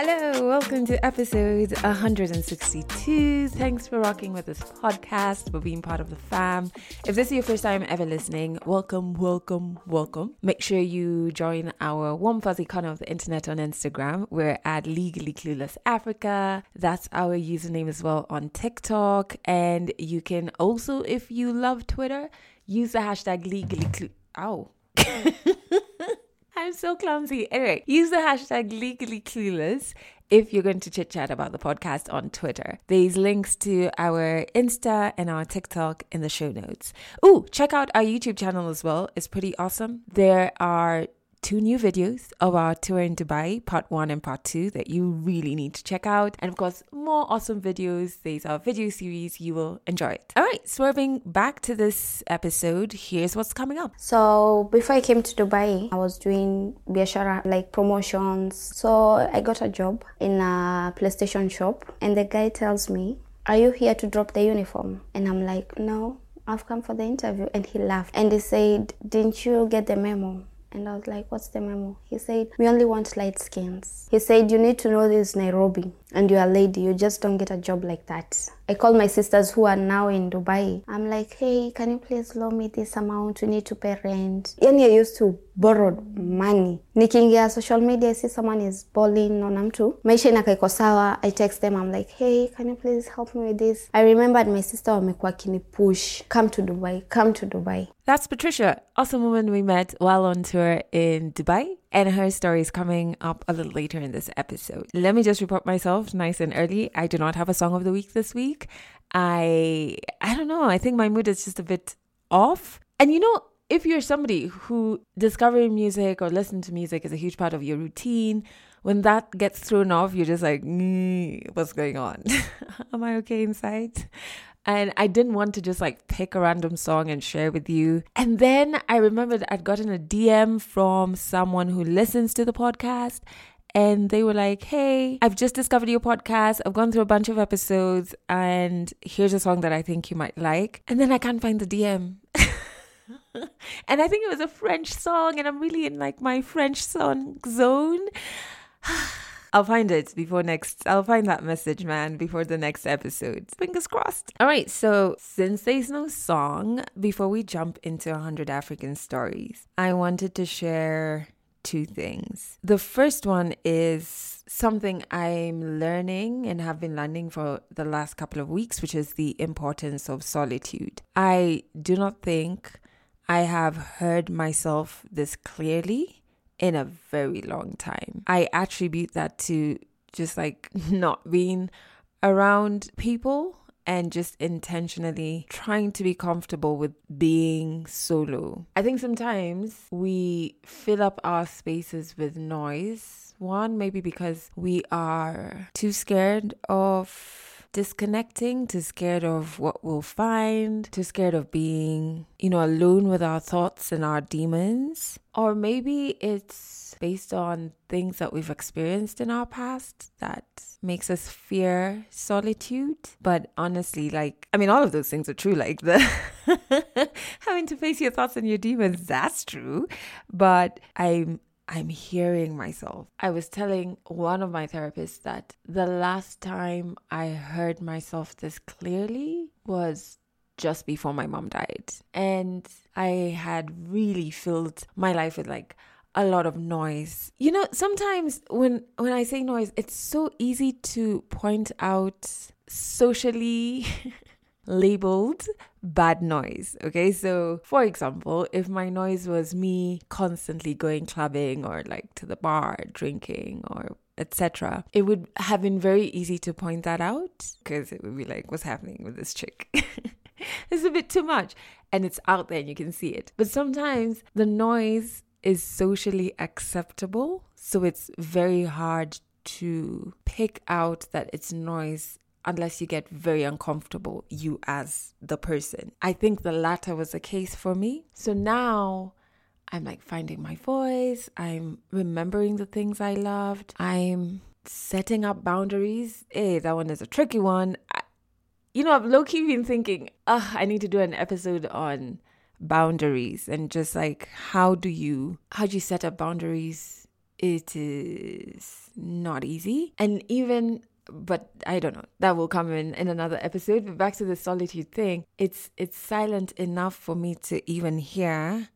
Hello, welcome to episode 162. Thanks for rocking with this podcast, for being part of the fam. If this is your first time ever listening, welcome, welcome, welcome. Make sure you join our warm fuzzy corner of the internet on Instagram. We're at Legally Clueless Africa. That's our username as well on TikTok. And you can also, if you love Twitter, use the hashtag Legally Clueless. Ow. I'm so clumsy. Anyway, use the hashtag legally clueless if you're going to chit chat about the podcast on Twitter. There's links to our Insta and our TikTok in the show notes. Oh, check out our YouTube channel as well. It's pretty awesome. There are two new videos of our tour in Dubai, part one and part two, that you really need to check out. And of course, more awesome videos. These are video series. You will enjoy it. All right, swerving back to this episode, here's what's coming up. So before I came to Dubai, I was doing biashara like promotions. So I got a job in a PlayStation shop, and the guy tells me, "Are you here to drop the uniform?" And I'm like, "No." I've come for the interview and he laughed and he said, Didn't you get the memo? And I was like, What's the memo? He said, We only want light skins. He said, You need to know this is Nairobi and you're a lady. You just don't get a job like that. I called my sisters who are now in Dubai. I'm like, Hey, can you please loan me this amount? We need to pay rent. Yani I used to borrow money. Nikiingia social media, I see someone is balling on mtu. Maisha inakaiko sawa. I text them. I'm like, Hey, can you please help me with this? I remembered my sister wamekuwa push. Come to Dubai. Come to Dubai. That's Patricia, awesome woman we met while on tour in Dubai. And her story is coming up a little later in this episode. Let me just report myself nice and early. I do not have a song of the week this week. I I don't know. I think my mood is just a bit off. And you know, if you're somebody who discovering music or listening to music is a huge part of your routine, when that gets thrown off, you're just like, mm, what's going on? Am I okay inside? And I didn't want to just like pick a random song and share with you. And then I remembered I'd gotten a DM from someone who listens to the podcast. And they were like, hey, I've just discovered your podcast. I've gone through a bunch of episodes, and here's a song that I think you might like. And then I can't find the DM. and I think it was a French song, and I'm really in like my French song zone. I'll find it before next. I'll find that message, man, before the next episode. Fingers crossed. All right, so since there's no song, before we jump into 100 African stories, I wanted to share two things. The first one is something I'm learning and have been learning for the last couple of weeks, which is the importance of solitude. I do not think I have heard myself this clearly in a very long time. I attribute that to just like not being around people and just intentionally trying to be comfortable with being solo. I think sometimes we fill up our spaces with noise. One, maybe because we are too scared of disconnecting, too scared of what we'll find, too scared of being, you know, alone with our thoughts and our demons. Or maybe it's based on things that we've experienced in our past that makes us fear solitude. But honestly, like, I mean, all of those things are true. Like the having to face your thoughts and your demons, that's true. But I'm I'm hearing myself. I was telling one of my therapists that the last time I heard myself this clearly was just before my mom died. And I had really filled my life with like a lot of noise. You know, sometimes when when I say noise, it's so easy to point out socially labeled bad noise. Okay, so for example, if my noise was me constantly going clubbing or like to the bar, drinking or etc., it would have been very easy to point that out because it would be like, what's happening with this chick? it's a bit too much. And it's out there and you can see it. But sometimes the noise is socially acceptable. So it's very hard to pick out that it's noise unless you get very uncomfortable, you as the person. I think the latter was the case for me. So now I'm like finding my voice, I'm remembering the things I loved, I'm setting up boundaries. Hey, that one is a tricky one. I, you know, I've low key been thinking, ah, I need to do an episode on boundaries and just like how do you how do you set up boundaries it is not easy and even but I don't know. That will come in in another episode. But back to the solitude thing, it's it's silent enough for me to even hear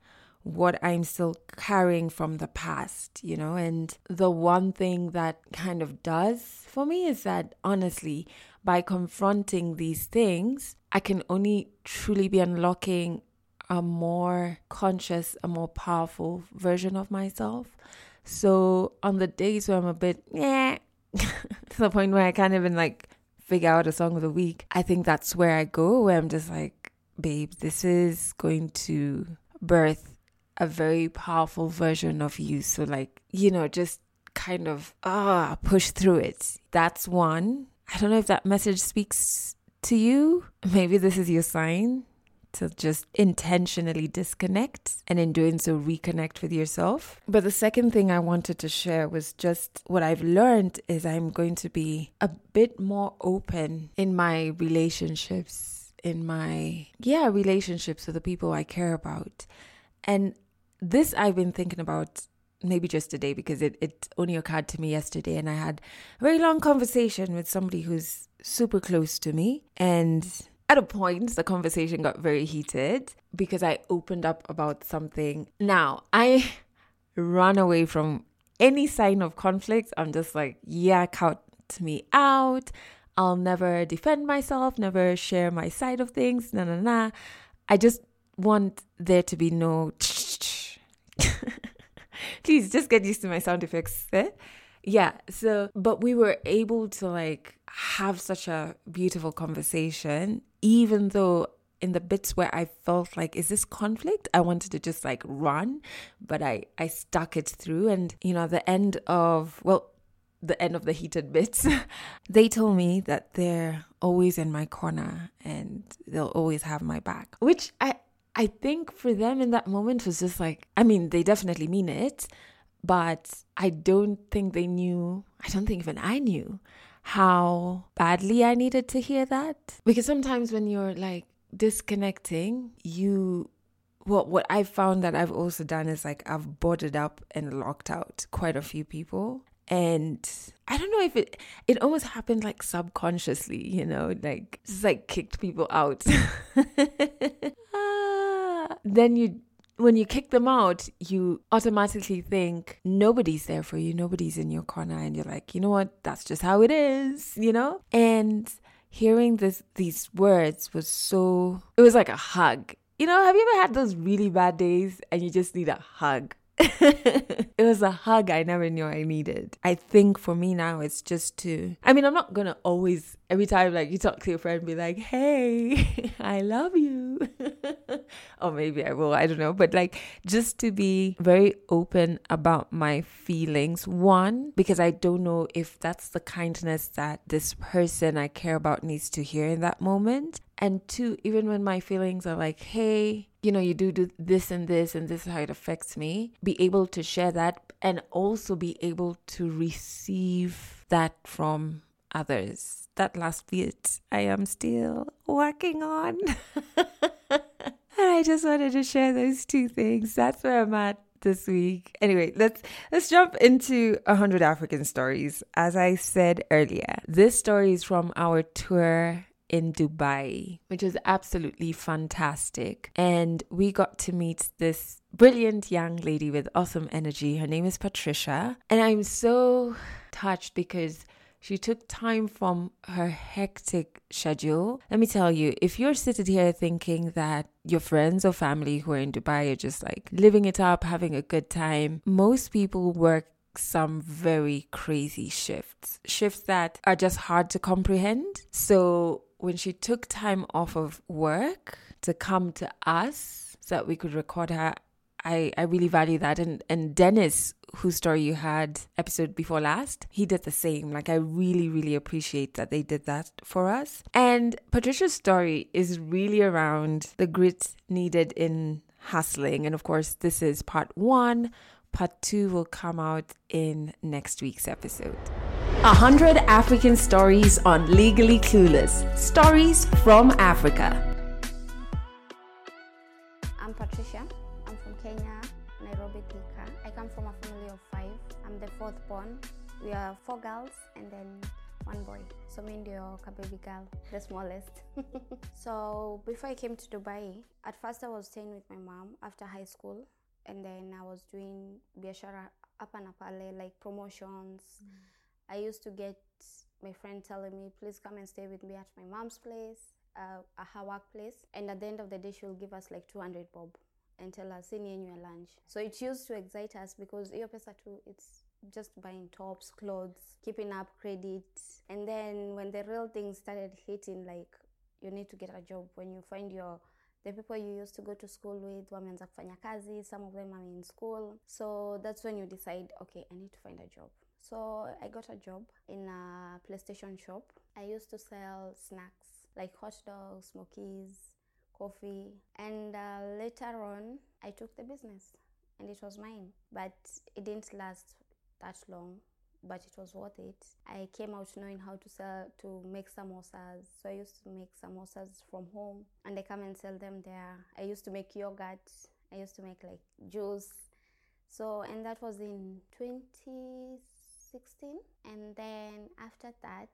what I'm still carrying from the past, you know? And the one thing that kind of does for me is that honestly, by confronting these things, I can only truly be unlocking a more conscious, a more powerful version of myself. So on the days where I'm a bit, yeah, to the point where I can't even like figure out a song of the week, I think that's where I go, where I'm just like, babe, this is going to birth a very powerful version of you. So, like, you know, just kind of ah push through it. That's one. I don't know if that message speaks to you. Maybe this is your sign to just intentionally disconnect and in doing so reconnect with yourself. But the second thing I wanted to share was just what I've learned is I'm going to be a bit more open in my relationships, in my yeah, relationships with the people I care about. And this I've been thinking about maybe just today because it, it only occurred to me yesterday and I had a very long conversation with somebody who's super close to me and at a point, the conversation got very heated because I opened up about something. Now, I run away from any sign of conflict. I'm just like, yeah, count me out. I'll never defend myself, never share my side of things. Nah, nah, nah. I just want there to be no. Please just get used to my sound effects. Eh? Yeah. So, but we were able to like have such a beautiful conversation even though in the bits where I felt like, is this conflict? I wanted to just like run, but I, I stuck it through. And, you know, the end of, well, the end of the heated bits, they told me that they're always in my corner and they'll always have my back, which I, I think for them in that moment was just like, I mean, they definitely mean it, but I don't think they knew, I don't think even I knew how badly I needed to hear that. Because sometimes when you're like disconnecting, you what what I've found that I've also done is like I've boarded up and locked out quite a few people. And I don't know if it it almost happened like subconsciously, you know, like just like kicked people out. ah, then you when you kick them out, you automatically think nobody's there for you, nobody's in your corner, and you're like, you know what, that's just how it is, you know? And hearing this these words was so it was like a hug. You know, have you ever had those really bad days and you just need a hug? it was a hug I never knew I needed. I think for me now, it's just to, I mean, I'm not gonna always, every time like you talk to your friend, be like, hey, I love you. or maybe I will, I don't know. But like just to be very open about my feelings. One, because I don't know if that's the kindness that this person I care about needs to hear in that moment. And two, even when my feelings are like, hey, you know, you do, do this and this, and this is how it affects me, be able to share that and also be able to receive that from others. That last bit I am still working on. and I just wanted to share those two things. That's where I'm at this week. Anyway, let's let's jump into a hundred African stories. As I said earlier, this story is from our tour in Dubai, which was absolutely fantastic. And we got to meet this brilliant young lady with awesome energy. Her name is Patricia. And I'm so touched because she took time from her hectic schedule. Let me tell you, if you're sitting here thinking that your friends or family who are in Dubai are just like living it up, having a good time, most people work some very crazy shifts, shifts that are just hard to comprehend. So when she took time off of work to come to us so that we could record her, I, I really value that. And and Dennis, whose story you had episode before last, he did the same. Like I really, really appreciate that they did that for us. And Patricia's story is really around the grit needed in hustling. And of course, this is part one. Part two will come out in next week's episode. 100 African stories on Legally Clueless. Stories from Africa. I'm Patricia. I'm from Kenya, Nairobi, Thika. I come from a family of five. I'm the fourth born. We are four girls and then one boy. So me ndio baby girl, the smallest. so before I came to Dubai, at first I was staying with my mom after high school and then I was doing biashara hapa na pale like promotions. Mm. I used to get my friend telling me, please come and stay with me at my mom's place, uh, at her workplace. And at the end of the day, she'll give us like 200 bob and tell us, send you lunch. So it used to excite us because iyo pesa too, it's just buying tops, clothes, keeping up credit. And then when the real things started hitting, like you need to get a job, when you find your the people you used to go to school with kazi some of them are in school so that's when you decide okay i need to find a job so I got a job in a PlayStation shop. I used to sell snacks like hot dogs, smokies, coffee, and uh, later on I took the business and it was mine. But it didn't last that long but it was worth it. I came out knowing how to sell to make samosas. So I used to make samosas from home and I come and sell them there. I used to make yogurt. I used to make like juice. So and that was in 20 16 and then after that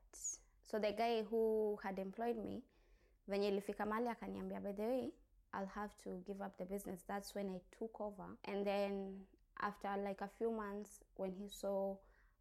so the guy who had employed me venye ilifika mali akaniambia by the way i'll have to give up the business that's when i took over and then after like a few months when he saw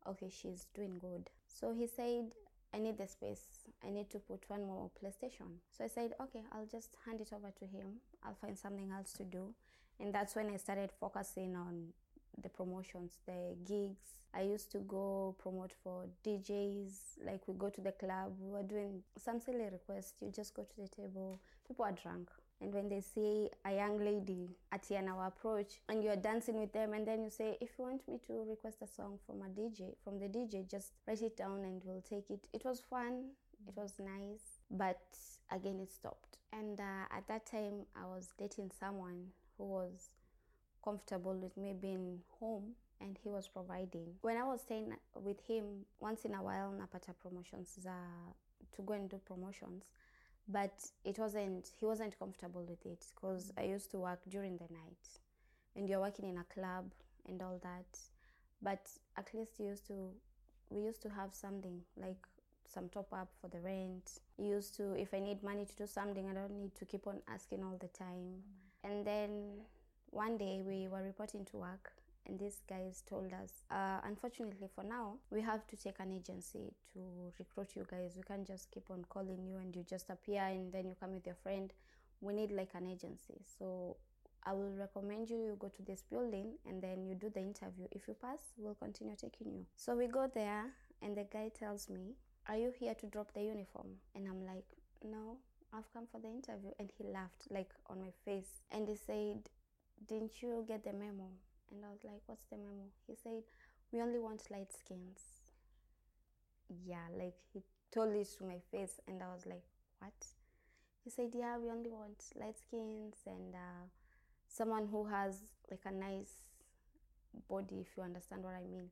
okay she's doing good so he said I need the space. I need to put one more PlayStation. So I said, okay, I'll just hand it over to him. I'll find something else to do. And that's when I started focusing on the promotions, the gigs. I used to go promote for DJs. Like we go to the club, we were doing some silly requests. You just go to the table, people are drunk. And when they see a young lady at an our approach and you're dancing with them, and then you say, if you want me to request a song from a DJ, from the DJ, just write it down and we'll take it. It was fun, it was nice, but again, it stopped. And uh, at that time, I was dating someone who was comfortable with me being home and he was providing. When I was staying with him, once in a while napata promotions za to go and do promotions, but it wasn't he wasn't comfortable with it because I used to work during the night, and you're working in a club and all that. But at least you used to we used to have something like some top up for the rent. Used to if I need money to do something, I don't need to keep on asking all the time. And then one day we were reporting to work and these guys told us uh, unfortunately for now we have to take an agency to recruit you guys. We can't just keep on calling you and you just appear and then you come with your friend. We need like an agency. So i will recommend you you go to this building and then you do the interview. If you pass we'll continue taking you. So we go there and the guy tells me are you here to drop the uniform? And i'm like no I've come for the interview. And he laughed, like on my face. And he said, didn't you get the memo? And I was like, what's the memo? He said, we only want light skins. Yeah, like he told it to my face, and I was like, what? He said, yeah, we only want light skins and uh, someone who has like a nice body, if you understand what I mean.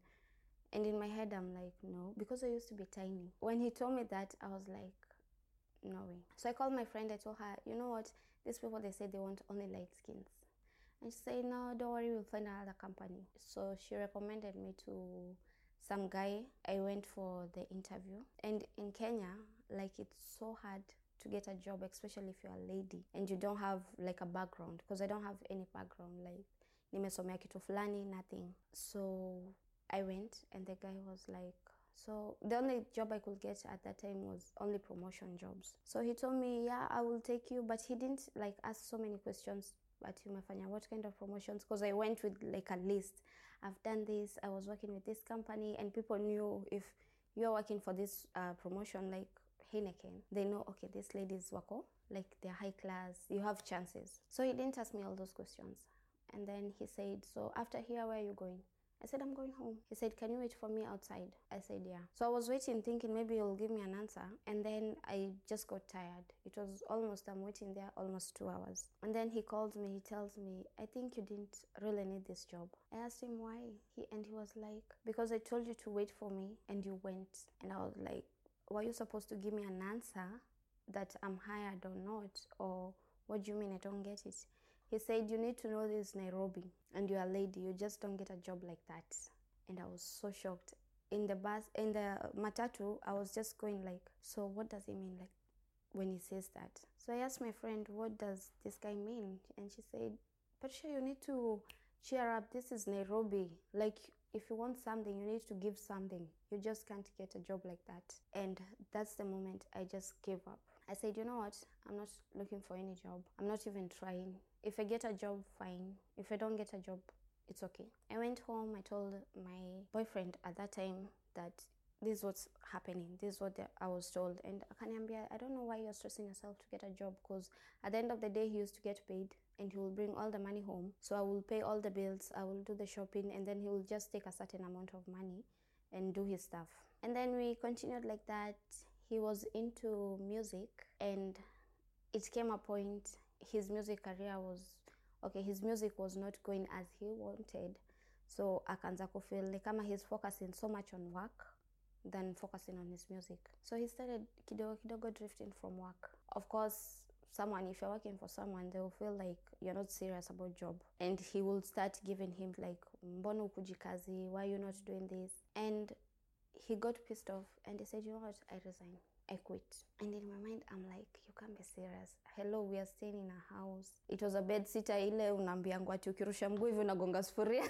And in my head, I'm like, no, because I used to be tiny. When he told me that, I was like, no way. So I called my friend, I told her, you know what? These people, they say they want only light skins. And she said, No, don't worry, we'll find another company. So she recommended me to some guy. I went for the interview. And in Kenya, like it's so hard to get a job, especially if you're a lady and you don't have like a background, because I don't have any background. Like, nimesomea kitu fulani, nothing. So I went, and the guy was like, so the only job I could get at that time was only promotion jobs. So he told me, yeah, I will take you, but he didn't like ask so many questions but you umefanya what kind of promotions? Because i went with like a list. I've done this. I was working with this company and people knew if you're working for this uh, promotion like Heineken, they know okay this lady's wako like they're high class you have chances. So he didn't ask me all those questions. And then he said so after here where are you going I said, I'm going home. He said, Can you wait for me outside? I said, Yeah. So I was waiting, thinking maybe he'll give me an answer. And then I just got tired. It was almost, I'm waiting there almost two hours. And then he calls me, he tells me, I think you didn't really need this job. I asked him why. He and he was like, Because I told you to wait for me and you went. And I was like, Were you supposed to give me an answer that I'm hired or not? Or what do you mean I don't get it? He said, You need to know this is Nairobi and you're a lady. You just don't get a job like that. And I was so shocked. In the bus, in the matatu, I was just going like, So what does he mean? Like, when he says that. So I asked my friend, What does this guy mean? And she said, Patricia, you need to cheer up. This is Nairobi. Like, if you want something, you need to give something. You just can't get a job like that. And that's the moment I just gave up. I said, you know what? I'm not looking for any job. I'm not even trying. If I get a job, fine. If I don't get a job, it's okay. I went home. I told my boyfriend at that time that this is what's happening. This is what I was told. And Akaniambia, I don't know why you're stressing yourself to get a job because at the end of the day, he used to get paid and he will bring all the money home. So I will pay all the bills, I will do the shopping, and then he will just take a certain amount of money and do his stuff. And then we continued like that. He was into music, and it came a point his music career was okay, his music was not going as he wanted. So akaanza kufeel ni kama he's focusing so much on work than focusing on his music. So he started kidogo kidogo drifting from work. Of course, someone if you're working for someone they will feel like you're not serious about job and he will start giving him like mbona ukuji kazi why are you not doing this and he got pissed off and he said you know what i resign I quit. And in my mind, I'm like, you can't be serious. Hello, we are staying in a house. It was a bed sitter ile unaambiangwa ati ukirusha mguu hivi unagonga sufuria.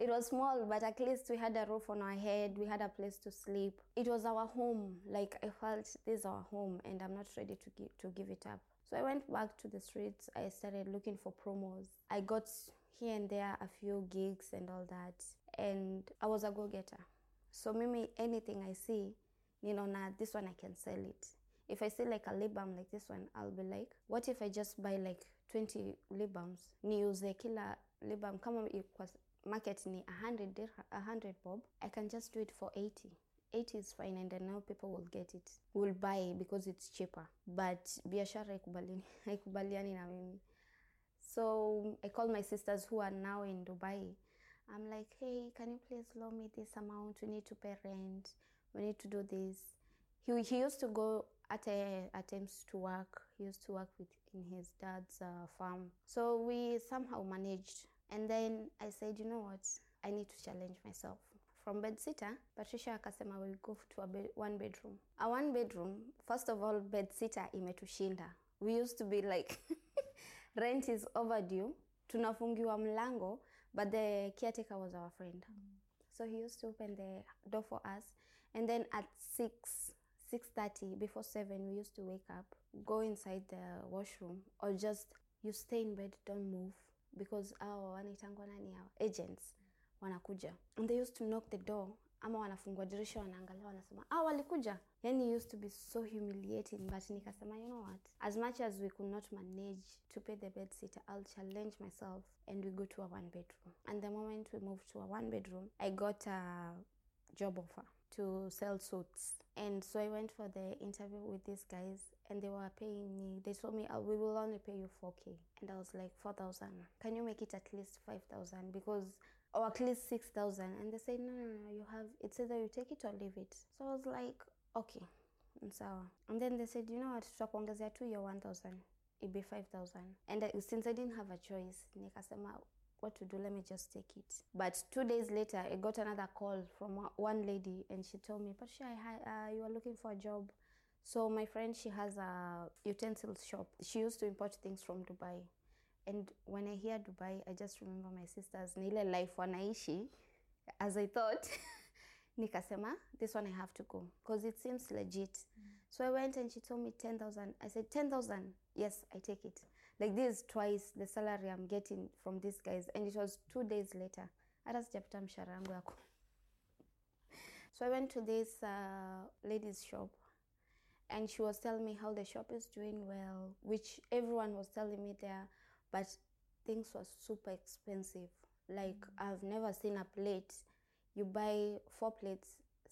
It was small, but at least we had a roof on our head. We had a place to sleep. It was our home. Like I felt this is our home, and I'm not ready to give to give it up. So I went back to the streets. I started looking for promos. I got here and there a few gigs and all that, and I was a go-getter. So maybe anything I see, know, this one I can sell it. If I see like a lip like this one, I'll be like, what if I just buy like 20 lip? Niuze kila lip balm kama kwa market ni 100 100 bob, I can just do it for 80. 80 is fine and I know people will get it. Will buy because it's cheaper. But biashara haikubaliani haikubaliani na mimi. So I called my sisters who are now in Dubai. I'm like, hey, can you please loan me this amount? We need to pay rent. We need to do this. He, he used to go at a, attempts to work. He used to work with in his dad's uh, farm. So we somehow managed. And then I said, you know what? I need to challenge myself. From bed sitter, Patricia akasema we go to a bed, one bedroom. A one bedroom, first of all, bed sitter imetushinda. We used to be like, rent is overdue. Tunafungiwa mlango, but the caretaker was our friend. So he used to open the door for us. And then at 6, 6.30, before 7, we used to wake up, go inside the washroom, or just, you stay in bed, don't move. Because our wanaitangwa nani hao? Agents wanakuja. And they used to knock the door ama wanafungua dirisha wanaangalia wanasema ah walikuja. Yani used to be so humiliating but nikasema you know what? As much as we could not manage to pay the bed sitter i'll challenge myself and we go to a one bedroom. And the moment we moved to a one bedroom i got a job offer to sell suits. And so I went for the interview with these guys and they were paying me, they told me, oh, we will only pay you 4K. And I was like, 4,000. Can you make it at least 5,000? Because, or at least 6,000. And they said, no, no, no, you have, it's either you take it or leave it. So I was like, okay. So, and then they said, you know what, tutakuongezea tu your 1,000. It'd be 5,000. And since I didn't have a choice, nikasema, what to do let me just take it. But two days later i got another call from one lady and she told me patricia uh, you are looking for a job. So my friend she has a utensil shop. She used to import things from dubai. And when i hear dubai i just remember my sisters na ile life wanaishi as i thought. Nikasema this one i have to go because it seems legit. Mm. so i went and she told me 10000 i said 10000 yes i take it like this is twice the salary i'm getting from these guys and it was two days later hata sijapata mshahara yangu yako so i went to this uh, lady's shop and she was telling me how the shop is doing well which everyone was telling me there but things were super expensive Like I've never seen a plate. You buy four plates,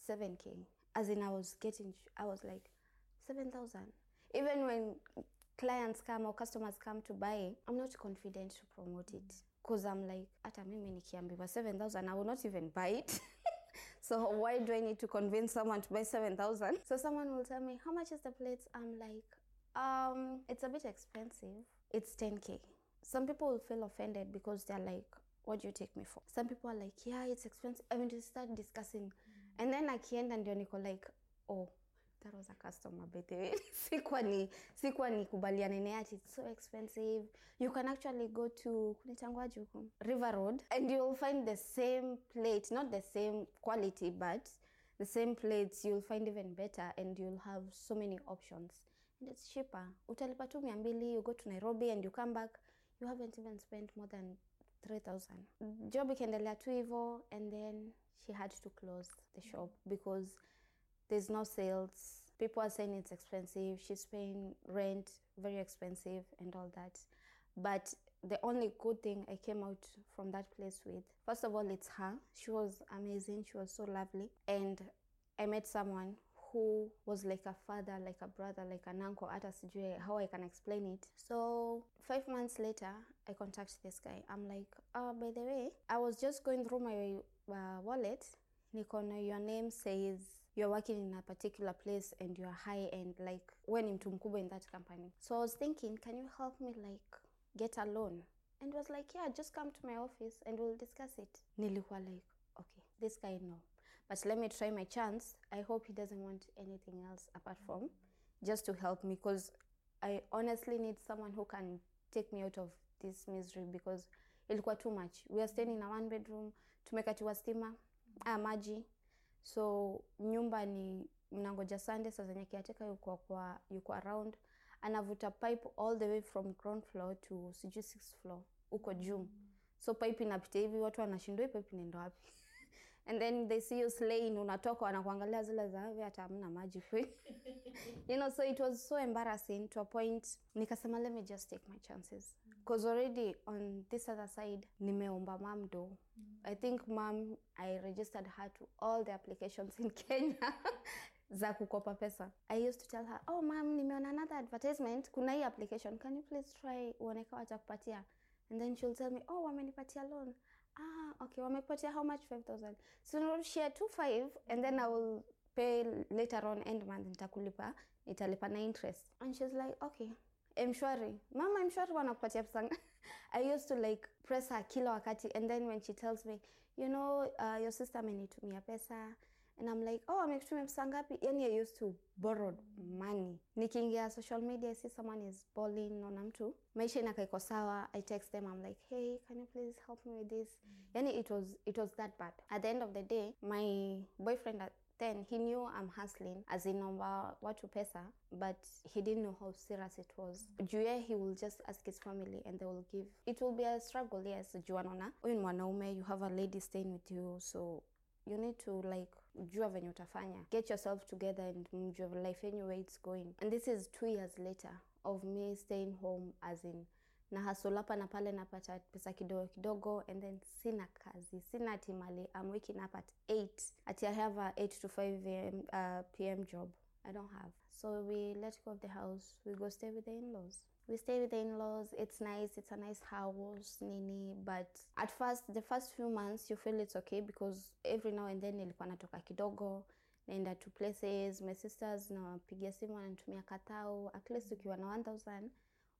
seven k. As in, I was getting. I was like, seven thousand. Even when clients come or customers come to buy, I'm not confident to promote it because I'm like, hata mimi nikiambiwa 7,000, I will not even buy it. so why do I need to convince someone to buy 7,000? So someone will tell me, how much is the plates? I'm like, um, it's a bit expensive. It's 10K. Some people will feel offended because they're like, what do you take me for? Some people are like, yeah, it's expensive. I mean, to start discussing. And then akienda ndio niko like, oh, that was a customer way sikuwa ni sikuwa ni kubaliane naye ati it's so expensive. You can actually go to kunitangwaji huko? River road. And you'll find the same plate not the same quality but the same plates. You'll find even better and you'll have so many options. And it's cheaper. Utalipa tu mia mbili you go to nairobi and you come back you haven't even spent more than 3000 job ikaendelea tu hivo and then she had to close the shop because there's no sales. People are saying it's expensive. She's paying rent, very expensive, and all that. But the only good thing I came out from that place with, first of all, it's her. She was amazing. She was so lovely. And I met someone who was like a father, like a brother, like an uncle, hata sijui how I can explain it. So five months later, I contact this guy. I'm like, uh, by the way, I was just going through my uh, wallet. Nikono, your name says you're working in a particular place and you're high end, like when mtu mkubwa in that company. So I was thinking, can you help me like get a loan? And was like, yeah, just come to my office and we'll discuss it. Nilikuwa like, okay, this guy no. But let me try my chance. I hope he doesn't want anything else apart from just to help me because I honestly need someone who can take me out of this misery because ilikuwa too much. We are staying in a one bedroom, tumekatiwa stima, ah, maji. So nyumba ni mnangoja Sunday saa zenye kiateka yuko kwa yuko around anavuta pipe all the way from ground floor to sijui sixth floor huko juu. So pipe inapita hivi watu wanashindwa pipe inaenda wapi? and then they see you slain, unatoka wanakuangalia zile za hata hamna maji kweli. You know so it was so embarrassing to a point nikasema let me just take my chances. Because already on this other side nimeomba mam do i think mam i registered her to all the applications in kenya za kukopa pesa. I used to tell her oh mam nimeona another advertisement. Kuna hii application. Can you please try uoneka watakupatia? And then she'll tell me oh wamenipatia loan ah okay wamepotea how much 5000 so share 25 and then i will pay later on end month nitakulipa nitalipa na interest. And she's like okay mshwari mama mshwari wanakupatia pesa nga-" i used to like press her kila wakati and then when she tells me you know uh, your sister amenitumia pesa and i'm like oh amekutumia pesa ngapi yani i used to borrow money. Nikiingia social media I see someone is balling naona mtu maisha inakaiko sawa. I text them. I'm like hey can you please help me with this? Yani it was it was that bad. At the end of the day my boyfriend at then he knew i'm hustling as in naomba watu pesa but he didn't know how serious it was. Juu he will just ask his family and they will give. It will be a struggle yes mwanaume you have a lady staying with you so you need to like jua venye utafanya. Get yourself together and mjue life yenyu where it's going. And this is two years later of me staying home as in na hasol hapa na pale napata pesa kidogo kidogo and then sina kazi. Sina ati mali. I'm waking up at 8 ati I have a 8 to 5 pm, uh, pm job I don't have. So we let go of the house. We go stay with the in-laws. We stay with the in-laws. It's nice. It's a nice house nini. But at first the first few months you feel it's okay because every now and then nilikuwa natoka kidogo naenda to places. My sisters nawapigia simu wananitumia katao. At least ukiwa na 1000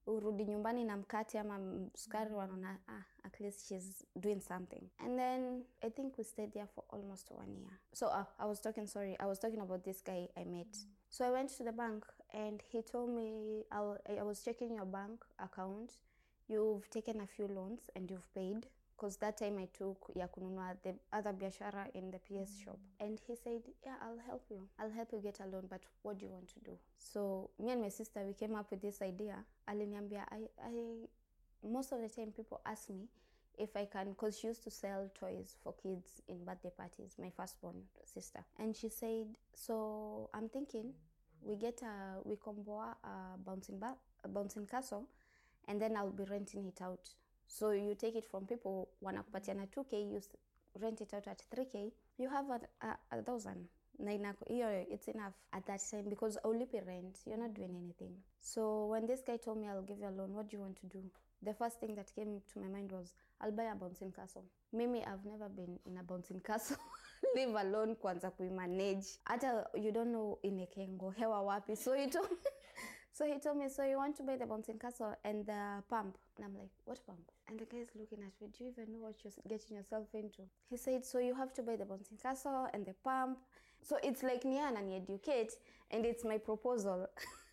urudi nyumbani na mkate ama sukari wanaona ah, at least she's doing something. And then i think we stayed there for almost one year. So uh, i was talking sorry i was talking about this guy i met so i went to the bank and he told me I, I was checking your bank account. You've taken a few loans and you've paid because that time I took ya kununua the other biashara in the PS shop. And he said yeah I'll help you. I'll help you get a loan but what do you want to do? So me and my sister we came up with this idea. Aliniambia I, I most of the time people ask me if I can because she used to sell toys for kids in birthday parties my firstborn sister. And she said so I'm thinking we get a we comboa a bouncing ba- a bouncing castle and then I'll be renting it out. So you take it from people One wanakupatia na 2k you rent it out at 3k you have a, a, a thousand. Na inako hiyo it's enough at that time because aulipi rent. You're not doing anything. So when this guy told me i'll give you a loan what do you want to do the first thing that came to my mind was i'll buy a bouncing castle mimi i've never been in a bouncing castle Leave alone kwanza kuimanage hata you don't know inekengo hewa wapi so he told So he told me, so you want to buy the bouncing castle and the pump? And I'm like, what pump? And the guy's looking at me, do you even know what you're getting yourself into? He said, so you have to buy the bouncing castle and the pump. So it's like Nia and educate, and it's my proposal.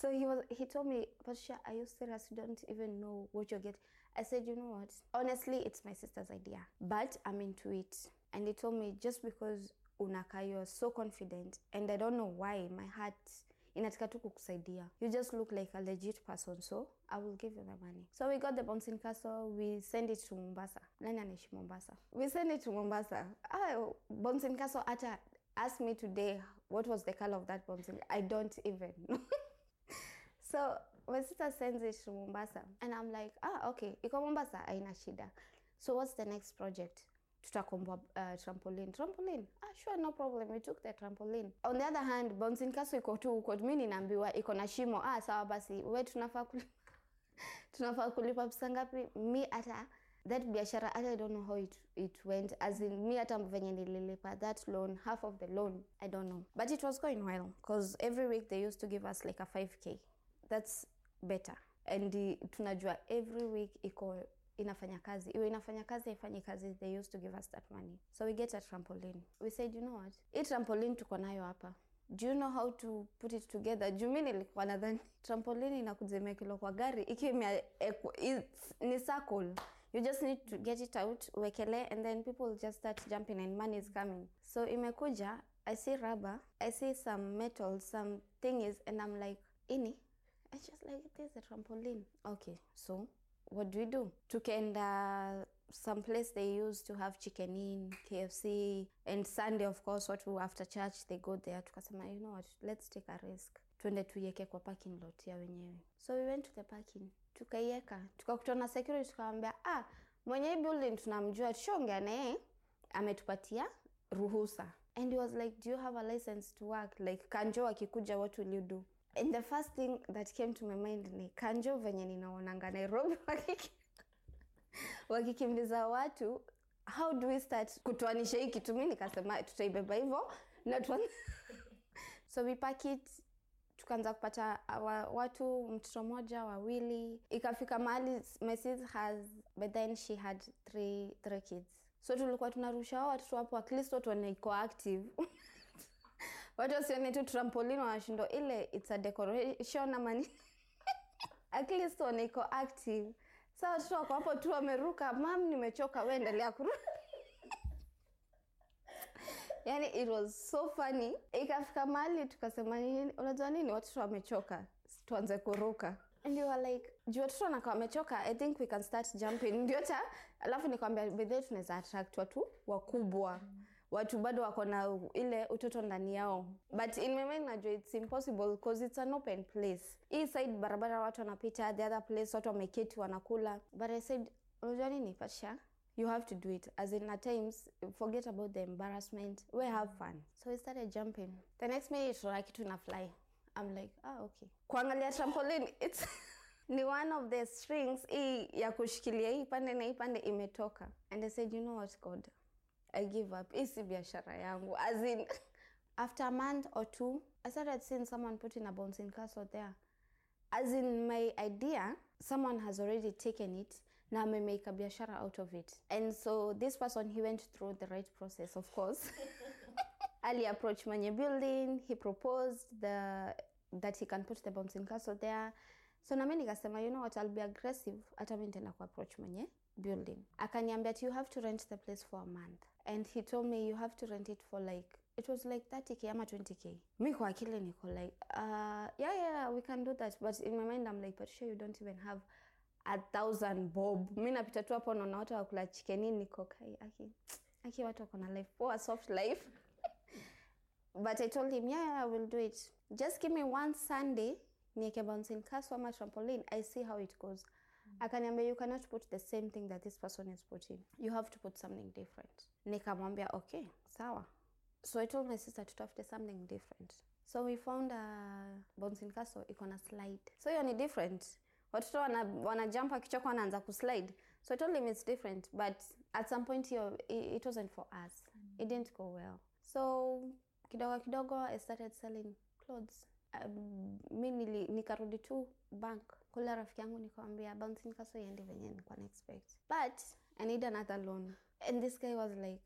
so he was, he told me, Patricia, are you serious? You don't even know what you're getting. I said, you know what? Honestly, it's my sister's idea, but I'm into it. And he told me, just because unaka you're so confident, and I don't know why my heart inataka tu kukusaidia you just look like a legit person so i will give you the money so we got the bouncing castle we send it to mombasa nani anaishi mombasa we send it to mombasa ah, bouncing castle hata ask me today what was the color of that bouncing i don't even know so my sister sends it to mombasa and i'm like ah okay iko mombasa haina shida. So what's the next project? Tutakomba uh, trampoline. Trampoline? Ah, sure no problem. We took the trampoline. On the other hand bouncing castle iko tu huko. Mi ninaambiwa iko na shimo. Ah sawa basi. We tunafaa kulipa tunafaa kulipa pesa ngapi? Mi hata that biashara i don't know how it, it went. As in mi hata venye nililipa that loan half of the loan i don't know. But it was going well because every week they used to give us like a 5k that's better. And tunajua every week iko inafanya kazi. Iwe inafanya kazi haifanyi kazi they used to give us that money. So we get a trampoline. We said you know what? Hii trampoline tuko nayo hapa. Do you know how to put it together? Juu nilikuwa nadhani trampoline inakuja kwa gari ikiwa ni circle. You just need to get it out uwekele and then people just start jumping and money is coming. So imekuja i see rubber i see some metal some thingies and i'm like ini I just like this is a trampoline. Okay, so what do we do? Tukenda some place they used to have chicken in, KFC, and Sunday of course watu after church they go there. Tukasema you know what, let's take a risk. Twende tuiweke kwa parking lot ya wenyewe. So we went to the parking. Tukaiweka, tukakutana na security tukamwambia, ah, mwenye building tunamjua, tushongea naye ametupatia ruhusa and he was like do you have a license to work like kanjo akikuja what will you do and the first thing that came to my mind ni kanjo venye ninaonanga nairobi. Wakikimbiza watu how do we start kutoanisha hii kitu? Mi nikasema tutaibeba hivyo na so we pack it tukaanza kupata wa, watu mtoto mmoja wawili. Ikafika mahali my sis has but then she had three, three kids. So tulikuwa tunarusha hao watoto hapo at least watu wanaiko active watu wasione tu trampolino wanashindwa. Ile it's a decoration ama at least wanaiko active. Sa watoto wako hapo tu wameruka. Mam nimechoka. We kuruka yani it was so funny. Ikafika mahali tukasema nini? Unajua nini? Watoto wamechoka. Tuanze kuruka. Were like juu watoto wanakaa wamechoka. I think we can start jumping. Ndio cha alafu nikwambia bedhe tunaweza attract watu wakubwa watu bado wako na ile utoto ndani yao. But in my mind najua it's impossible cause it's an open place. Hii side barabara watu wanapita the other place watu wameketi wanakula. But i said unajua nini Pasha, you have to do it. As in at times forget about the embarrassment. We have fun. So we started jumping. The next minute like kitu fly. I'm like ah okay. Kuangalia trampoline it's ni one of the strings hii ya kushikilia hii pande na hii pande imetoka. And i said you know what god i give up. Hii biashara yangu as in after a month or two i started seeing someone putting a bouncing castle there. As in my idea someone has already taken it na amemake a biashara out of it. And so this person he went through the right process of course. Ali approached mwenye building he proposed the that he can put the bouncing castle there. So nami nikasema you know what? I'll be aggressive. Hata mi nitaenda kuapproach mwenye building. Akaniambia you have to rent the place for a month and he told me you have to rent it for like it was like 30k ama 20k mi kwa akili niko like uh, yeah yeah we can do that. But in my mind i'm like but sure you don't even have a thousand bob. Mi napita tu hapo naona watu wakula chikenini niko kai aki aki watu wako na life poa soft life. But i told him yeah, yeah i will do it. Just give me one sunday nieke bouncing castle ama trampoline i see how it goes. Akaniambia you cannot put the same thing that this person is putting. You have to put something different nikamwambia okay sawa. So i told my sister tutafute something different. So we found a bouncing castle iko na slide. So hiyo ni different. Watoto wana, wana jump wanaanza kuslide so i told different but at some point hiyo it, wasn't for us. It didn't go well. So kidogo kidogo i started selling clothes. Um, mi nili, nikarudi tu bank. Kule rafiki yangu nikawambia bouncing castle iende venye nilikuwa expect. But i need another loan and this guy was like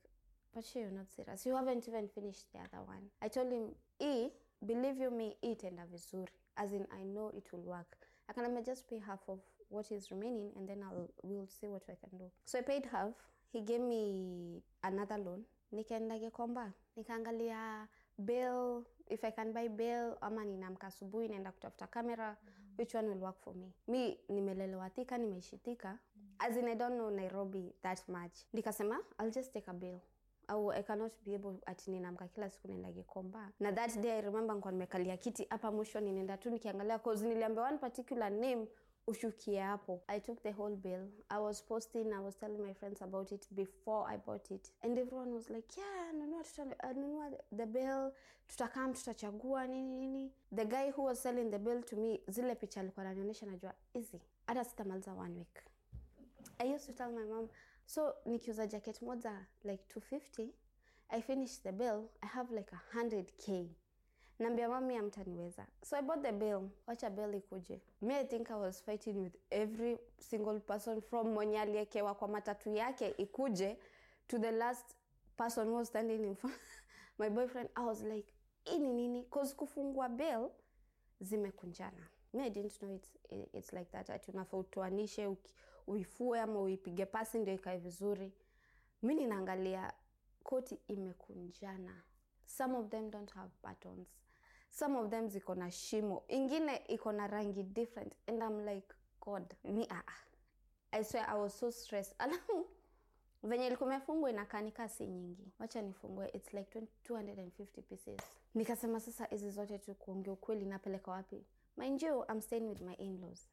but sure you're not serious. You haven't even finished the other one. I told him e believe you me hii itaenda vizuri. As in i know it will work. Akanambia just pay half of what is remaining and then I'll, we'll see what i can do. So i paid half. He gave me another loan. Nikaenda Gikomba nikaangalia bill if i can buy bill ama ninaamka asubuhi naenda kutafuta kamera which one will work for me. Mi nimelelewa Thika nimeishi Thika as in i don't know nairobi that much. Nikasema i'll just take a bill. Au i cannot be able ati kila siku naenda Gikomba. Na that day i remember nikuwa nimekalia kiti hapa mwisho ninaenda tu nikiangalia cause niliambia one particular name ushukie hapo i took the whole bill. I was posting i was telling my friends about it before i bought it. And everyone was like yeah nunua tuta, uh, the bill tutakam tutachagua nini nini the guy who was selling the bill to me zile picha alikuwa ananionyesha najua easy. Hata sitamaliza one week I used to tell my mom, so nikiuza jacket moja like 250, I finish the bill, I have like 100k. Naambia mami amtaniweza. So I bought the bill. Wacha bill ikuje. Me I think I was fighting with every single person from mwenye aliekewa kwa matatu yake ikuje to the last person who was standing in front. my boyfriend, I was like, ini nini? Cause kufungua bill zimekunjana Me i didn't know it's, it's like that ati unafaa utoanishe uifue ama uipige pasi ndio ikae vizuri. Mi ninaangalia koti imekunjana. Some of them don't have buttons. Some of them ziko na shimo. Ingine iko na rangi different and i'm like god mi ah, ah. i swear i was so stressed. Alafu venye ilikuwa imefungwa inakanika si nyingi. Wacha nifungue its like 250 pieces. Nikasema sasa hizi zote tu kuongea ukweli napeleka wapi? Mind you i'm staying with my in-laws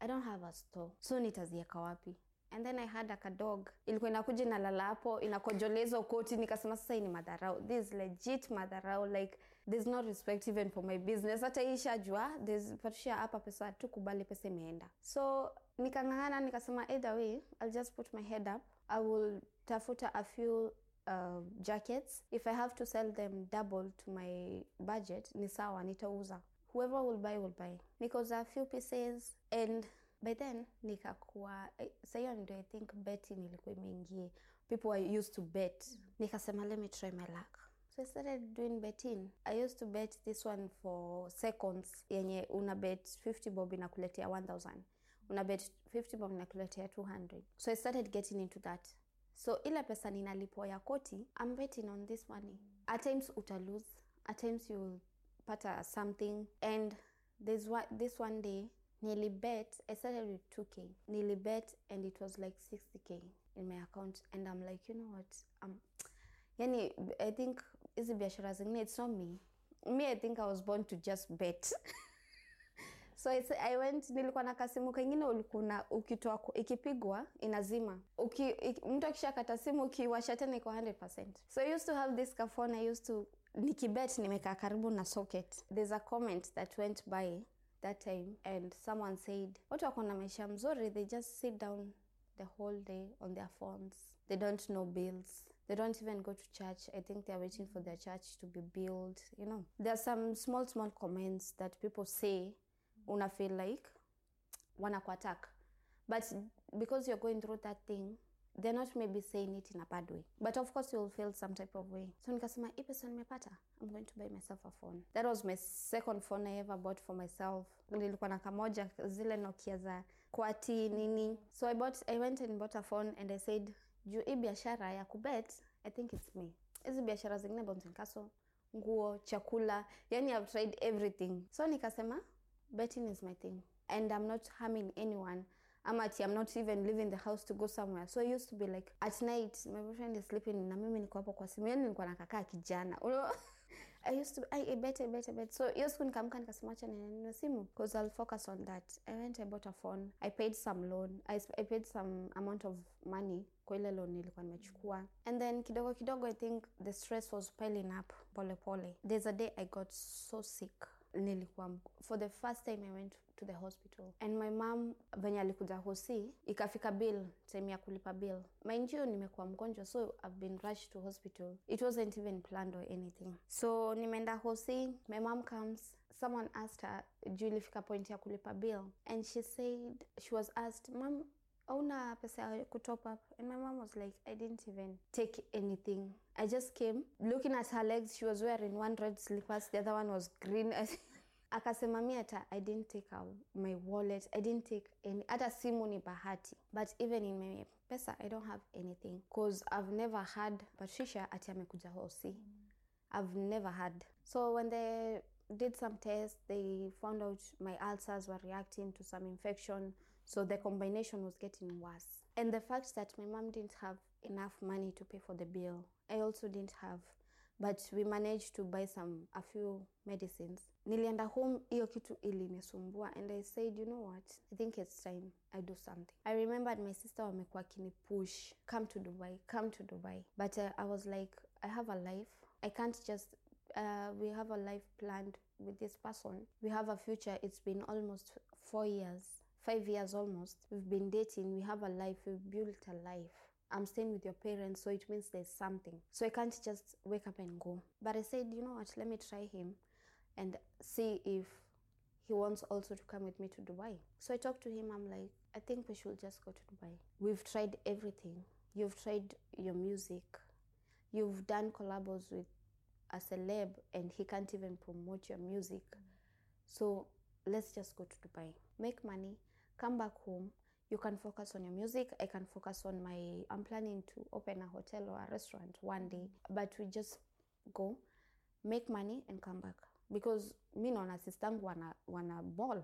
i don't have a store. So nitazieka wapi? And then i had a dog. Ilikuwa inakuja inalala hapo inakojoleza koti nikasema sasa hii ni madharau. This is legit madharau. Like there's no respect even for my business. Hata hii shajua there's Patricia hapa pesa tukubali, pesa imeenda. So nikang'ang'ana nikasema either way i'll just put my head up. I will tafuta a few uh, jackets. If i have to sell them double to my budget ni sawa nitauza whoever will buy will buy. Because a few pieces and by then nikakuwa eh, sahiyo ndio i think betting ilikuwa imeingie people are used to bet. Nikasema let me try my luck. So i started doing betting. I used to bet this one for seconds yenye una bet 50 bob inakuletea 1000 una bet 50 bob inakuletea 200 so i started getting into that. So ile pesa ninalipo ya koti i'm betting on this money. At times uta lose at times you will pata something. And there's one, this one day nilibet i started with 2k nilibet and it was like 60k in my account. And i'm like you know what? Um, yani i think hizi biashara zingine it's not me. Me i think i was born to just bet. So it's, I went nilikuwa na kasimu kengine ulikuna ukitoa ikipigwa inazima. Uki, ik, mtu akishakata simu ukiwasha tena iko 100 so I used to have this kafone I used to nikibet nimekaa karibu na socket there's a comment that went by that time and someone said watu wako na maisha mzuri they just sit down the whole day on their phones. They don't know bills. They don't even go to church. I think they're waiting for their church to be built. You know, there are some small, small comments that people say, una feel like wanakuattack. But because you're going through that thing, they're not maybe saying it in a bad way. But of course you'll feel some type of way. So nikasema, hii pesa nimepata, I'm going to buy myself a phone. That was my second phone I ever bought for myself. Nilikuwa na kamoja zile Nokia za kwati nini. So I bought, I went and bought a phone and I said, juu hii biashara ya kubet, I think it's me. Hizi biashara zingine Bouncing nguo, chakula, yani I've tried everything. So nikasema, betting is my thing and i'm not harming anyone i'm at i'm not even leaving the house to go somewhere. So i used to be like at night my boyfriend is sleeping na mimi niko hapo kwa simu. Yani nilikuwa nakakaa kijana? I used to I bet I bet I bet. So hiyo siku nikamka nikasema acha ninunue simu. Because I'll focus on that. I went I bought a phone. I paid some loan. I, I paid some amount of money kwa ile loan nilikuwa nimechukua. And then kidogo kidogo I think the stress was piling up pole pole. There's a day I got so sick. Nilikuwa for the first time I went to the hospital. And my mom venye alikuja hosi ikafika bill time ya kulipa bill. Mind you nimekuwa mgonjwa so I've been rushed to hospital. It wasn't even planned or anything. So nimeenda hosi my mom comes someone asked her juu ilifika point ya kulipa bill? And she said she was asked mam auna pesa ya kutop up and my mom was like i didn't even take anything. I just came. Looking at her legs she was wearing one red slippers the other one was green akasema mi hata i didn't take out my wallet i didn't take any hata simu ni bahati but even in my pesa i don't have anything cause i've never had patricia ati amekuja hosi. I've never had. So when they did some tests they found out my ulcers were reacting to some infection so the combination was getting worse. And the fact that my mom didn't have enough money to pay for the bill i also didn't have but we managed to buy some a few medicines nilienda home hiyo kitu ilinisumbua and i said you know what? I think it's time i do something. I remembered my sister wamekuwa kinipush come to dubai come to dubai. But uh, i was like i have a life. I can't just uh, we have a life planned with this person. We have a future. It's been almost four years five years almost. We've been dating. We have a life. We've built a life. I'm staying with your parents, so it means there's something. So I can't just wake up and go. But I said, you know what, let me try him and see if he wants also to come with me to Dubai. So I talked to him, I'm like, I think we should just go to Dubai. We've tried everything. You've tried your music. You've done collabs with a celeb and he can't even promote your music. So let's just go to Dubai. Make money, come back home. You can focus on your music. I can focus on my. I'm planning to open a hotel or a restaurant one day, but we just go, make money, and come back. Because mi naona sistangu wana, wana ball.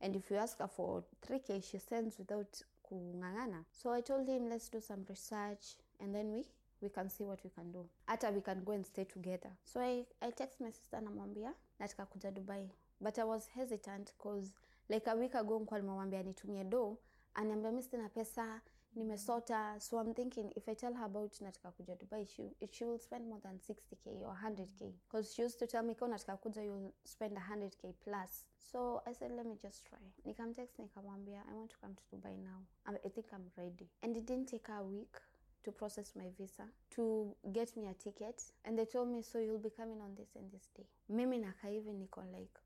And if you ask her for 3k, she sends without kung'ang'ana. So I told him, let's do some research and then we we can see what we can do. Hata we can go and stay together. So I, I text my sister namwambia nataka kuja Dubai. But I was hesitant cause like a week ago nikuwa nitumie do aniambia mi sina pesa nimesota so i'm thinking if i tell her about nataka kuja dubai she, she will spend more than 60k or 100k because she used to tell me ka nataka kuja you'll spend 100k plus. So i said let me just try. Nikamtext nikamwambia i want to come to dubai now. I, think i'm ready. And it didn't take her a week to process my visa to get me a ticket. And they told me so you'll be coming on this and this day. Mimi nakaa niko like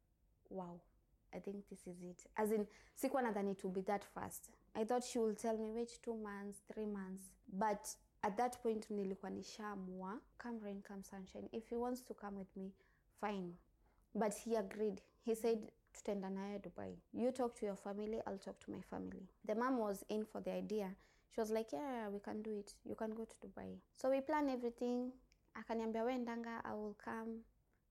wow I think this is it. As in, sikuwa nadhani to be that fast. I thought she will tell me wait two months, three months. But at that point nilikuwa nishaamua, come rain, come sunshine. If he wants to come with me, fine. But he agreed. He said, tutaenda naye Dubai. You talk to your family, I'll talk to my family. The mom was in for the idea. She was like, yeah, we can do it. You can go to Dubai. So we plan everything. Akaniambia wendanga, I will come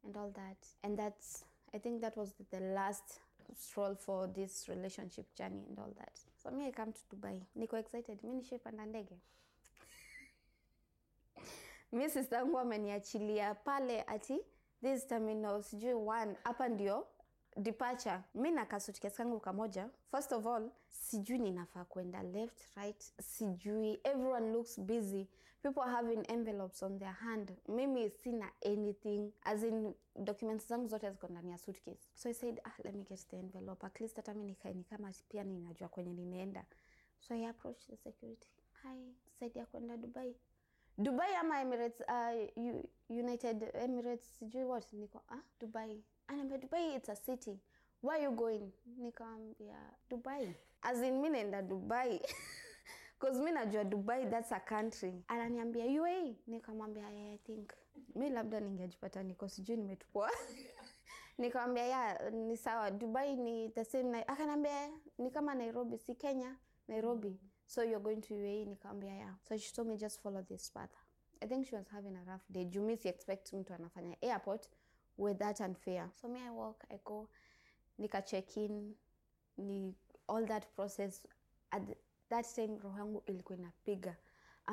and all that. And that's, I think that was the last stroll for this relationship journey and all that. So me I come to Dubai. Niko excited. Mi nishapanda ndege. mi sistangu ameniachilia pale ati this terminal sijui one hapa ndio departure. Mi na kasutikesi kangu kamoja. First of all sijui ninafaa kwenda left right. Sijui. Everyone looks busy. People are having envelopes on their hand. Mimi sina anything. As in documents zangu zote ziko ndani ya suitcase. So i said ah, let me get the envelope. At least hata mi nikaeni kama pia ninajua kwenye ninaenda. So i approached the security. Hi saidia kwenda dubai. Dubai ama emirates uh, united emirates sijui what. Niko ah, dubai anaambia dubai it's a city. Where you going? Nikawambia dubai. As in mi naenda dubai. Cause mi najua dubai that's a country. Ananiambia ua nikamwambia yeah, i think. Mi labda ningejipata niko sijui nimetupwa nikamwambia ya ni sawa. Dubai ni the same na akaniambia ni kama nairobi si kenya nairobi. So you're going to uae nikamwambia ya so she told me just follow this path. I think she was having a rough day. Jumi si expect mtu anafanya airport with that unfair so me i walk i go nika check in ni all that process at that time roho yangu ilikuwa inapiga.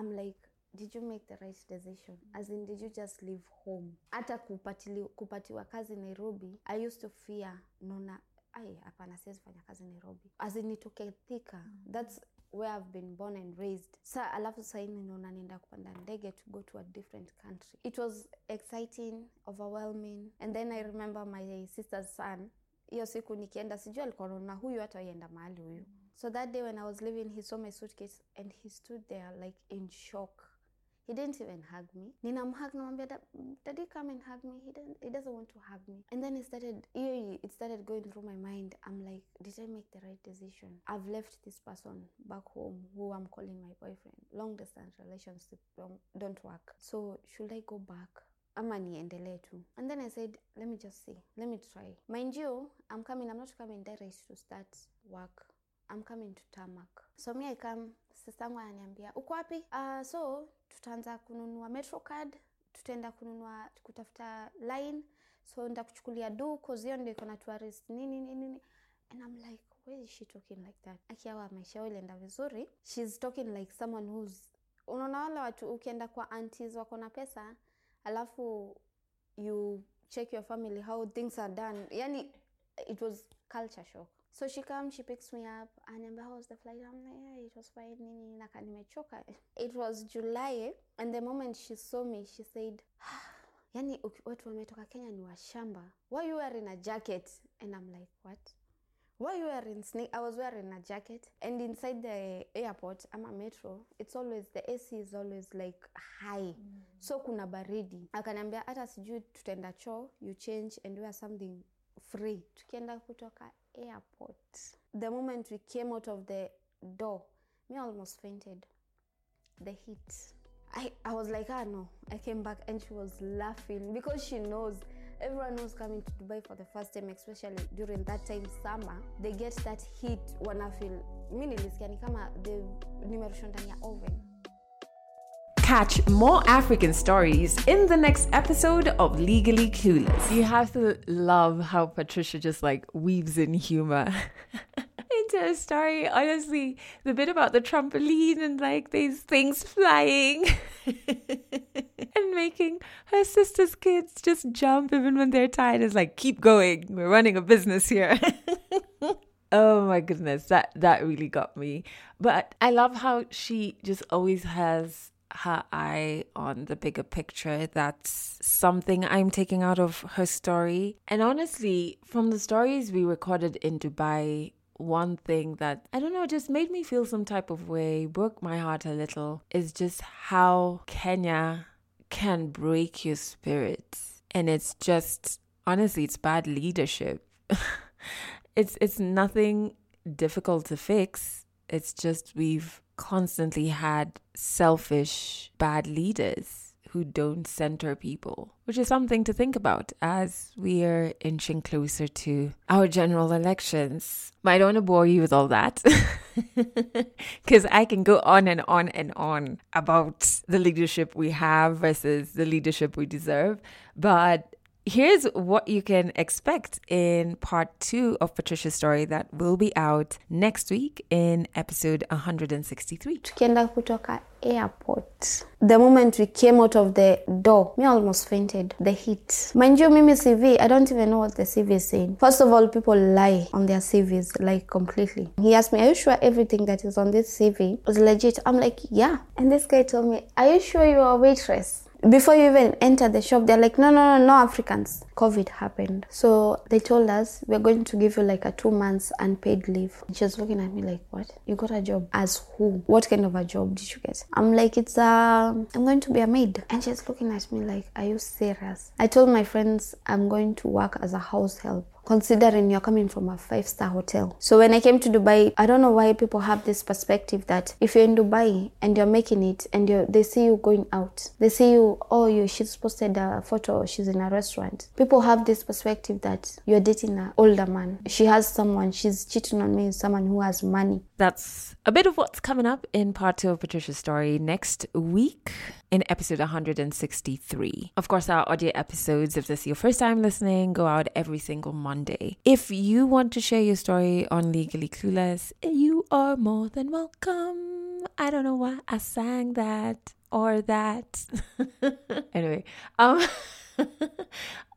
I'm like did you make the right decision? As in did you just leave home? Hata kupatili, kupatiwa kazi nairobi i used to fear nona ai hapana siwezi fanya kazi nairobi. As in nitoke thika that's where i've been born and raised. Sa alafu saini naona nienda kupanda ndege to go to a different country. It was exciting overwhelming and then i remember my sister's son. Hiyo siku nikienda sijui alikuwa naona huyu hata ienda mahali huyu. So that day when i was leaving he saw my suitcase and he stood there like in shock he didn't even hug me. Ninamhug namwambia "Da- did he come and hug me. He, didn't, he doesn't want to hug me. And then it started it started going through my mind. I'm like did i make the right decision? I've left this person back home who i'm calling my boyfriend. Long distance relationship don't work. So should i go back? Ama niendelee tu. And then i said let me just see. Let me try. Mind you i'm coming i'm not coming direct to start work I'm coming to Tamak. So me I come, sistangu ananiambia uko wapi? Uh, so tutaanza kununua metro card, tutaenda kununua kutafuta line, so ndakuchukulia du cause hiyo ndio iko na tourist nini nini nini. And I'm like, why is she talking like that? Akiawa maisha yao ilienda vizuri. She's talking like someone who's unaona wale watu ukienda kwa aunties wako na pesa alafu you check your family how things are done yani it was culture shock so she comes she picks me up aniambia how was the flight i'm like yeah, it was fine nini naka nimechoka. It was july and the moment she saw me she said yani watu wametoka kenya ni washamba. Why you wearing a jacket? And i'm like what? Why you wearing sneak i was wearing a jacket. And inside the airport ama metro it's always the ac is always like high. So kuna baridi. Akaniambia hata sijui tutaenda choo you change and wear something free. Tukienda kutoka airport the moment we came out of the door me almost fainted the heat I, I was like, ah, no. I came back and she was laughing because she knows everyone who's coming to Dubai for the first time, especially during that time summer, they get that heat wana feel. Mi nilisikia ni kama the ndani oven. Catch more African stories in the next episode of Legally Clueless. You have to love how Patricia just like weaves in humor into a story. Honestly, the bit about the trampoline and like these things flying and making her sister's kids just jump even when they're tired is like, keep going. We're running a business here. Oh my goodness, that that really got me. But I love how she just always has her eye on the bigger picture. That's something I'm taking out of her story. And honestly, from the stories we recorded in Dubai, one thing that I don't know just made me feel some type of way, broke my heart a little, is just how Kenya can break your spirit. And it's just honestly, it's bad leadership. it's it's nothing difficult to fix. It's just we've constantly had selfish bad leaders who don't center people, which is something to think about as we are inching closer to our general elections. But I don't want to bore you with all that because I can go on and on and on about the leadership we have versus the leadership we deserve. But here's what you can expect in part two of Patricia's story that will be out next week in episode 163. Tukienda kutoka airport. The moment we came out of the door, me almost fainted. The heat. Mind you, Mimi CV, I don't even know what the CV is saying. First of all, people lie on their CVs, like completely. He asked me, Are you sure everything that is on this CV is legit? I'm like, Yeah. And this guy told me, Are you sure you're a waitress? Before you even enter the shop, they're like, no, no, no, no Africans. COVID happened. So they told us, we're going to give you like a two months unpaid leave. She was looking at me like, what? You got a job? As who? What kind of a job did you get? I'm like, it's, uh, I'm going to be a maid. And she's looking at me like, are you serious? I told my friends, I'm going to work as a house help considering you're coming from a five star hotel. So when I came to Dubai, I don't know why people have this perspective that if you're in Dubai and you're making it and they see you going out, they see you, oh, you she's posted a photo, she's in a restaurant. People have this perspective that you're dating an older man. She has someone, she's cheating on me someone who has money. That's a bit of what's coming up in part two of Patricia's story next week in episode 163. Of course, our audio episodes, if this is your first time listening, go out every single Monday. If you want to share your story on Legally Clueless, you are more than welcome. I don't know why I sang that. or that. anyway, um,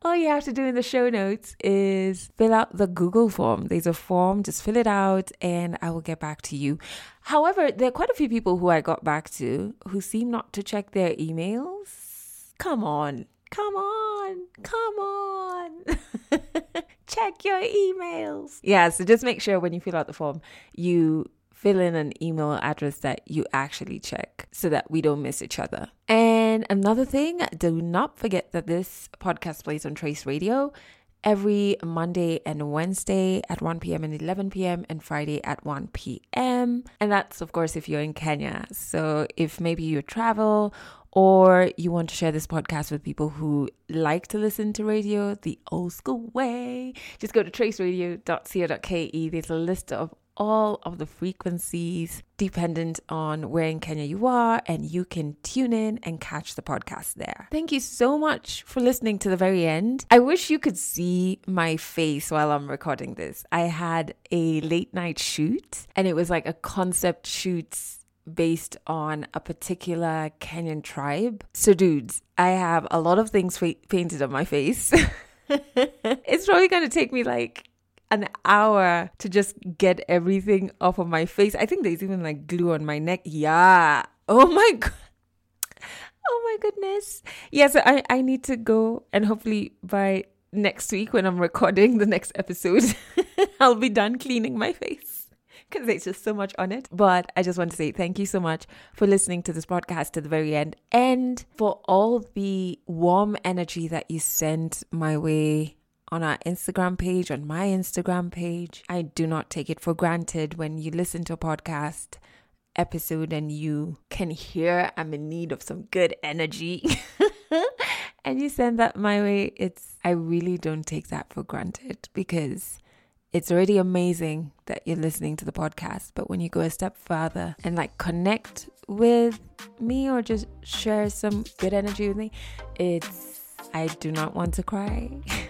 all you have to do in the show notes is fill out the Google form. There's a form, just fill it out and I will get back to you. However, there are quite a few people who I got back to who seem not to check their emails. Come on, come on, come on. check your emails. Yeah, so just make sure when you fill out the form, you fill in an email address that you actually check so that we don't miss each other. And another thing, do not forget that this podcast plays on Trace Radio every Monday and Wednesday at 1 p.m. and 11 p.m. and Friday at 1 p.m. And that's, of course, if you're in Kenya. So if maybe you travel or you want to share this podcast with people who like to listen to radio the old school way, just go to traceradio.co.ke. There's a list of all of the frequencies dependent on where in Kenya you are, and you can tune in and catch the podcast there. Thank you so much for listening to the very end. I wish you could see my face while I'm recording this. I had a late night shoot, and it was like a concept shoot based on a particular Kenyan tribe. So, dudes, I have a lot of things fa- painted on my face. it's probably going to take me like an hour to just get everything off of my face. I think there's even like glue on my neck. Yeah. Oh my god. Oh my goodness. Yeah, so I, I need to go and hopefully by next week when I'm recording the next episode, I'll be done cleaning my face because there's just so much on it. But I just want to say thank you so much for listening to this podcast to the very end and for all the warm energy that you sent my way on our Instagram page, on my Instagram page. I do not take it for granted when you listen to a podcast episode and you can hear I'm in need of some good energy. and you send that my way. It's I really don't take that for granted because it's already amazing that you're listening to the podcast, but when you go a step further and like connect with me or just share some good energy with me, it's I do not want to cry.